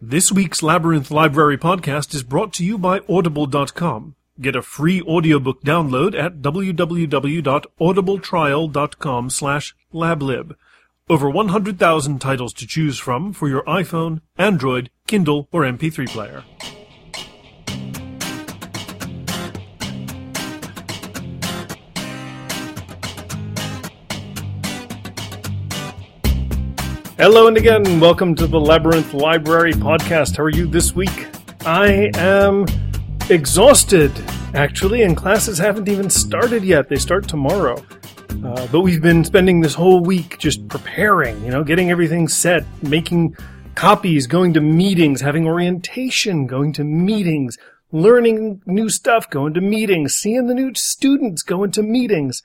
This week's Labyrinth Library podcast is brought to you by Audible.com. Get a free audiobook download at www.audibletrial.com slash lablib. Over 100,000 titles to choose from for your iPhone, Android, Kindle, or MP3 player. Hello and again, welcome to the Labyrinth Library podcast. How are you this week? I am exhausted, actually, and classes haven't even started yet. They start tomorrow. Uh, but we've been spending this whole week just preparing, you know, getting everything set, making copies, going to meetings, having orientation, going to meetings, learning new stuff, going to meetings, seeing the new students, going to meetings.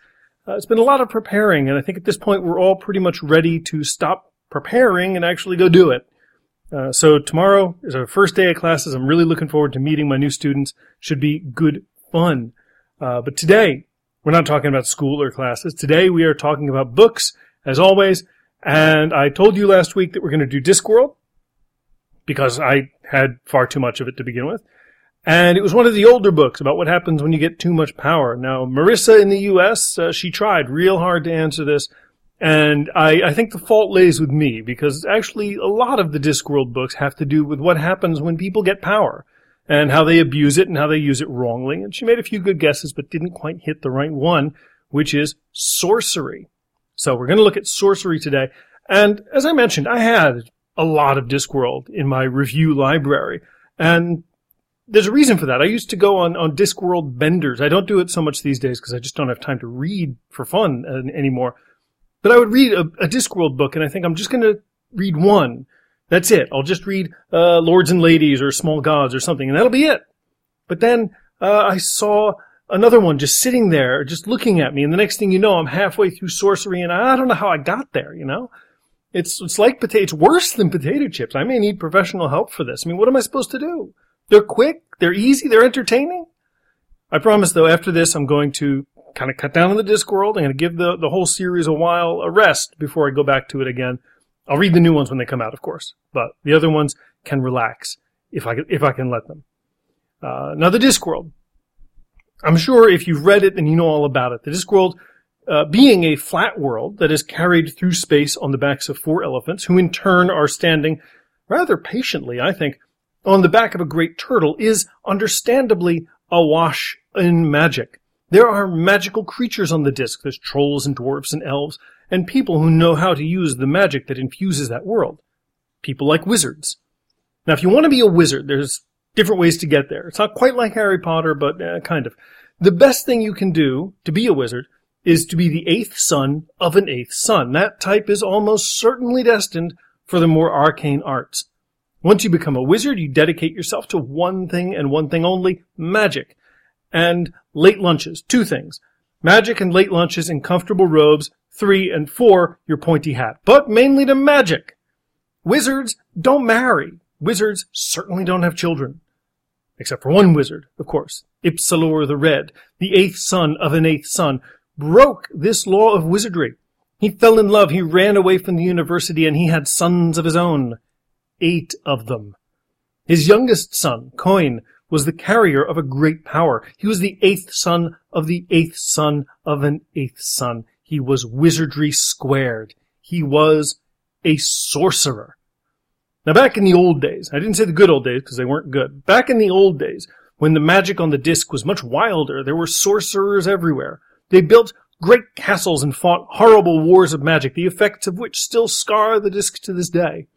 Uh, it's been a lot of preparing, and I think at this point we're all pretty much ready to stop preparing and actually go do it. Uh, so tomorrow is our first day of classes. I'm really looking forward to meeting my new students. Should be good fun. Uh, but today, we're not talking about school or classes. Today we are talking about books, as always. And I told you last week that we're going to do Discworld because I had far too much of it to begin with. And it was one of the older books about what happens when you get too much power. Now, Marissa in the U.S., uh, she tried real hard to answer this. And I, I think the fault lays with me because actually a lot of the Discworld books have to do with what happens when people get power and how they abuse it and how they use it wrongly. And she made a few good guesses, but didn't quite hit the right one, which is Sourcery. So we're going to look at Sourcery today. And as I mentioned, I had a lot of Discworld in my review library. And there's a reason for that. I used to go on, on Discworld benders. I don't do it so much these days because I just don't have time to read for fun uh, anymore. But I would read a, a Discworld book and I think I'm just going to read one. That's it. I'll just read uh, Lords and Ladies or Small Gods or something, and that'll be it. But then uh, I saw another one just sitting there, just looking at me, and the next thing you know, I'm halfway through Sourcery, and I don't know how I got there. You know, it's it's like potato. It's worse than potato chips. I may need professional help for this. I mean, what am I supposed to do? They're quick. They're easy. They're entertaining. I promise, though, after this, I'm going to kind of cut down on the Discworld. I'm going to give the, the whole series a while a rest before I go back to it again. I'll read the new ones when they come out, of course, but the other ones can relax if I can, if I can let them. Uh, now the Discworld. I'm sure if you've read it, then you know all about it. The Discworld, uh, being a flat world that is carried through space on the backs of four elephants, who in turn are standing rather patiently, I think, on the back of a great turtle, is understandably awash in magic. There are magical creatures on the disc. There's trolls and dwarfs and elves, and people who know how to use the magic that infuses that world. People like wizards. Now, if you want to be a wizard, there's different ways to get there. It's not quite like Harry Potter, but uh, kind of. The best thing you can do to be a wizard is to be the eighth son of an eighth son. That type is almost certainly destined for the more arcane arts. Once you become a wizard, you dedicate yourself to one thing and one thing only, magic and late lunches. Two things. Magic and late lunches in comfortable robes. Three and four, your pointy hat. But mainly to magic. Wizards don't marry. Wizards certainly don't have children. Except for one wizard, of course. Ipslore the Red, the eighth son of an eighth son, broke this law of wizardry. He fell in love, he ran away from the university, and he had sons of his own. Eight of them. His youngest son, Coin, was the carrier of a great power. He was the eighth son of the eighth son of an eighth son. He was wizardry squared. He was a sorcerer. Now back in the old days, I didn't say the good old days because they weren't good. Back in the old days, when the magic on the disc was much wilder, there were sorcerers everywhere. They built great castles and fought horrible wars of magic, the effects of which still scar the disc to this day.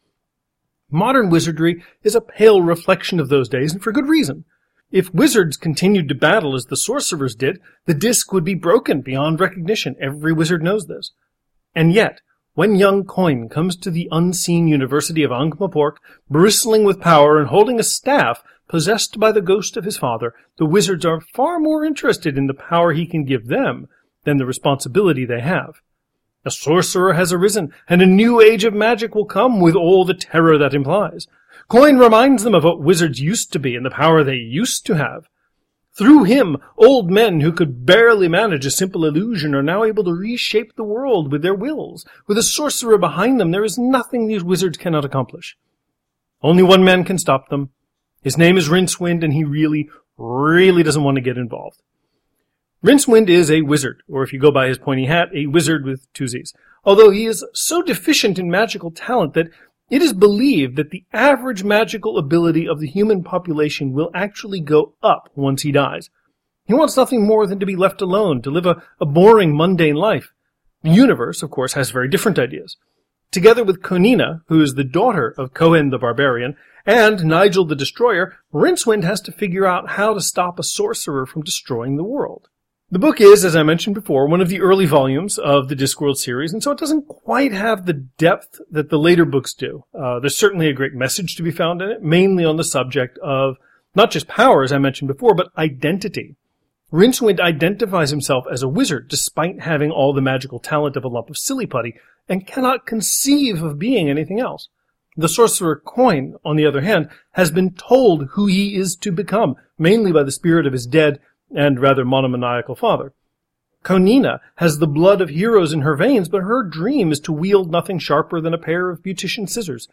Modern wizardry is a pale reflection of those days, and for good reason. If wizards continued to battle as the sorcerers did, the disc would be broken beyond recognition. Every wizard knows this. And yet, when young Coin comes to the unseen University of Ankh-Morpork, bristling with power and holding a staff possessed by the ghost of his father, the wizards are far more interested in the power he can give them than the responsibility they have. A sorcerer has arisen, and a new age of magic will come with all the terror that implies. Coin reminds them of what wizards used to be and the power they used to have. Through him, old men who could barely manage a simple illusion are now able to reshape the world with their wills. With a sorcerer behind them, there is nothing these wizards cannot accomplish. Only one man can stop them. His name is Rincewind, and he really, really doesn't want to get involved. Rincewind is a wizard, or if you go by his pointy hat, a wizard with two Z's. Although he is so deficient in magical talent that it is believed that the average magical ability of the human population will actually go up once he dies. He wants nothing more than to be left alone, to live a, a boring, mundane life. The universe, of course, has very different ideas. Together with Conina, who is the daughter of Cohen the Barbarian, and Nigel the Destroyer, Rincewind has to figure out how to stop a sorcerer from destroying the world. The book is, as I mentioned before, one of the early volumes of the Discworld series, and so it doesn't quite have the depth that the later books do. Uh, there's certainly a great message to be found in it, mainly on the subject of not just power, as I mentioned before, but identity. Rincewind identifies himself as a wizard despite having all the magical talent of a lump of silly putty and cannot conceive of being anything else. The sorcerer Coin, on the other hand, has been told who he is to become, mainly by the spirit of his dead and rather monomaniacal father. Conina has the blood of heroes in her veins, but her dream is to wield nothing sharper than a pair of beautician scissors.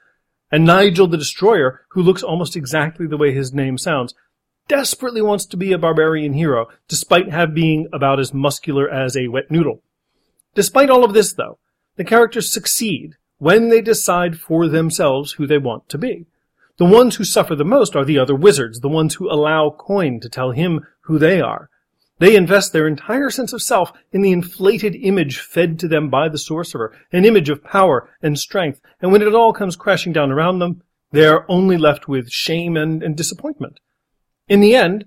And Nigel the Destroyer, who looks almost exactly the way his name sounds, desperately wants to be a barbarian hero, despite have being about as muscular as a wet noodle. Despite all of this, though, the characters succeed when they decide for themselves who they want to be. The ones who suffer the most are the other wizards, the ones who allow Coin to tell him who they are. They invest their entire sense of self in the inflated image fed to them by the sorcerer, an image of power and strength, and when it all comes crashing down around them, they are only left with shame and, and disappointment. In the end,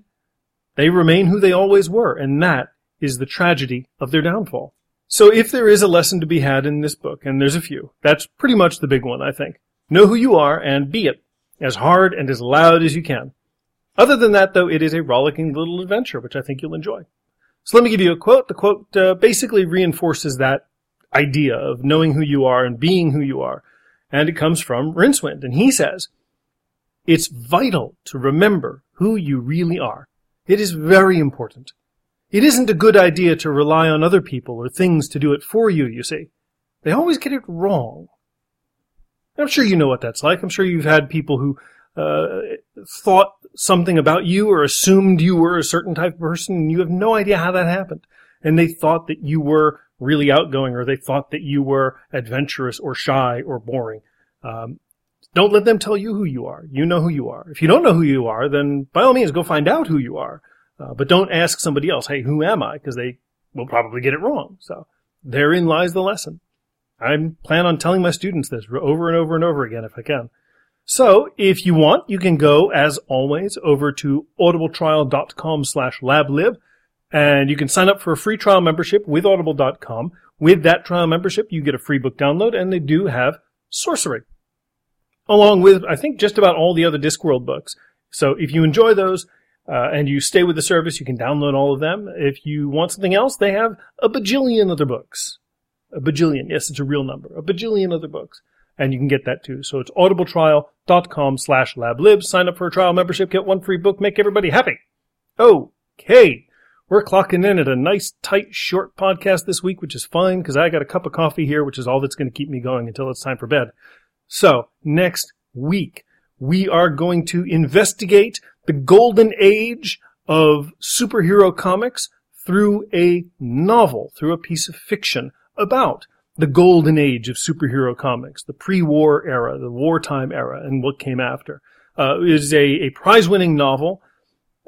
they remain who they always were, and that is the tragedy of their downfall. So if there is a lesson to be had in this book, and there's a few, that's pretty much the big one, I think. Know who you are and be it as hard and as loud as you can. Other than that, though, it is a rollicking little adventure, which I think you'll enjoy. So let me give you a quote. The quote uh, basically reinforces that idea of knowing who you are and being who you are. And it comes from Rincewind. And he says, It's vital to remember who you really are. It is very important. It isn't a good idea to rely on other people or things to do it for you, you see. They always get it wrong. I'm sure you know what that's like. I'm sure you've had people who uh, thought something about you or assumed you were a certain type of person and you have no idea how that happened. And they thought that you were really outgoing or they thought that you were adventurous or shy or boring. Um, don't let them tell you who you are. You know who you are. If you don't know who you are, then by all means go find out who you are. Uh, but don't ask somebody else, hey, who am I? Because they will probably get it wrong. So therein lies the lesson. I plan on telling my students this over and over and over again if I can. So if you want, you can go, as always, over to audibletrial.com slash lablib, and you can sign up for a free trial membership with audible.com. With that trial membership, you get a free book download, and they do have Sourcery. Along with, I think, just about all the other Discworld books. So if you enjoy those, uh, and you stay with the service, you can download all of them. If you want something else, they have a bajillion other books. A bajillion. Yes, it's a real number. A bajillion other books. And you can get that too. So it's audibletrial.com slash lablib. Sign up for a trial membership, get one free book, make everybody happy. Okay. We're clocking in at a nice, tight, short podcast this week, which is fine because I got a cup of coffee here, which is all that's going to keep me going until it's time for bed. So next week, we are going to investigate the golden age of superhero comics through a novel, through a piece of fiction about the golden age of superhero comics, the pre-war era, the wartime era, and what came after. Uh, is a, a prize-winning novel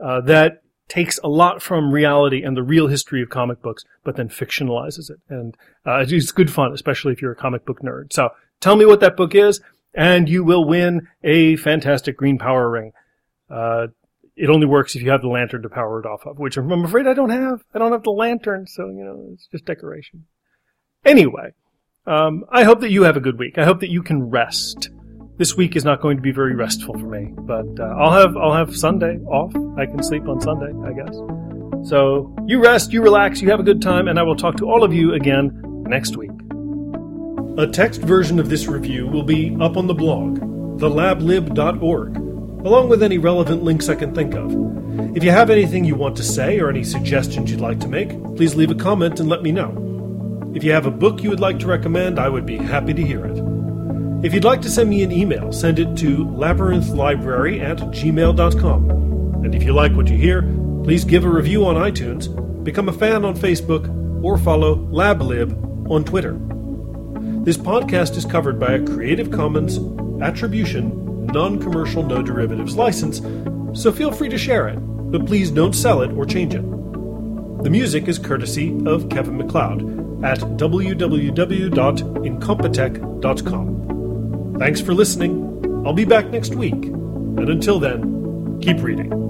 uh, that takes a lot from reality and the real history of comic books, but then fictionalizes it. And uh, it's good fun, especially if you're a comic book nerd. So tell me what that book is, and you will win a fantastic green power ring. Uh, it only works if you have the lantern to power it off of, which I'm afraid I don't have. I don't have the lantern, so you know it's just decoration. Anyway, um, I hope that you have a good week. I hope that you can rest. This week is not going to be very restful for me, but uh, I'll have I'll have Sunday off. I can sleep on Sunday, I guess. So you rest, you relax, you have a good time, and I will talk to all of you again next week. A text version of this review will be up on the blog, thelablib.org, along with any relevant links I can think of. If you have anything you want to say or any suggestions you'd like to make, please leave a comment and let me know. If you have a book you would like to recommend, I would be happy to hear it. If you'd like to send me an email, send it to labyrinthlibrary at gmail.com. And if you like what you hear, please give a review on iTunes, become a fan on Facebook, or follow LabLib on Twitter. This podcast is covered by a Creative Commons Attribution Non Commercial No Derivatives license, so feel free to share it, but please don't sell it or change it. The music is courtesy of Kevin MacLeod at www.incompetech.com. Thanks for listening. I'll be back next week, and until then, keep reading.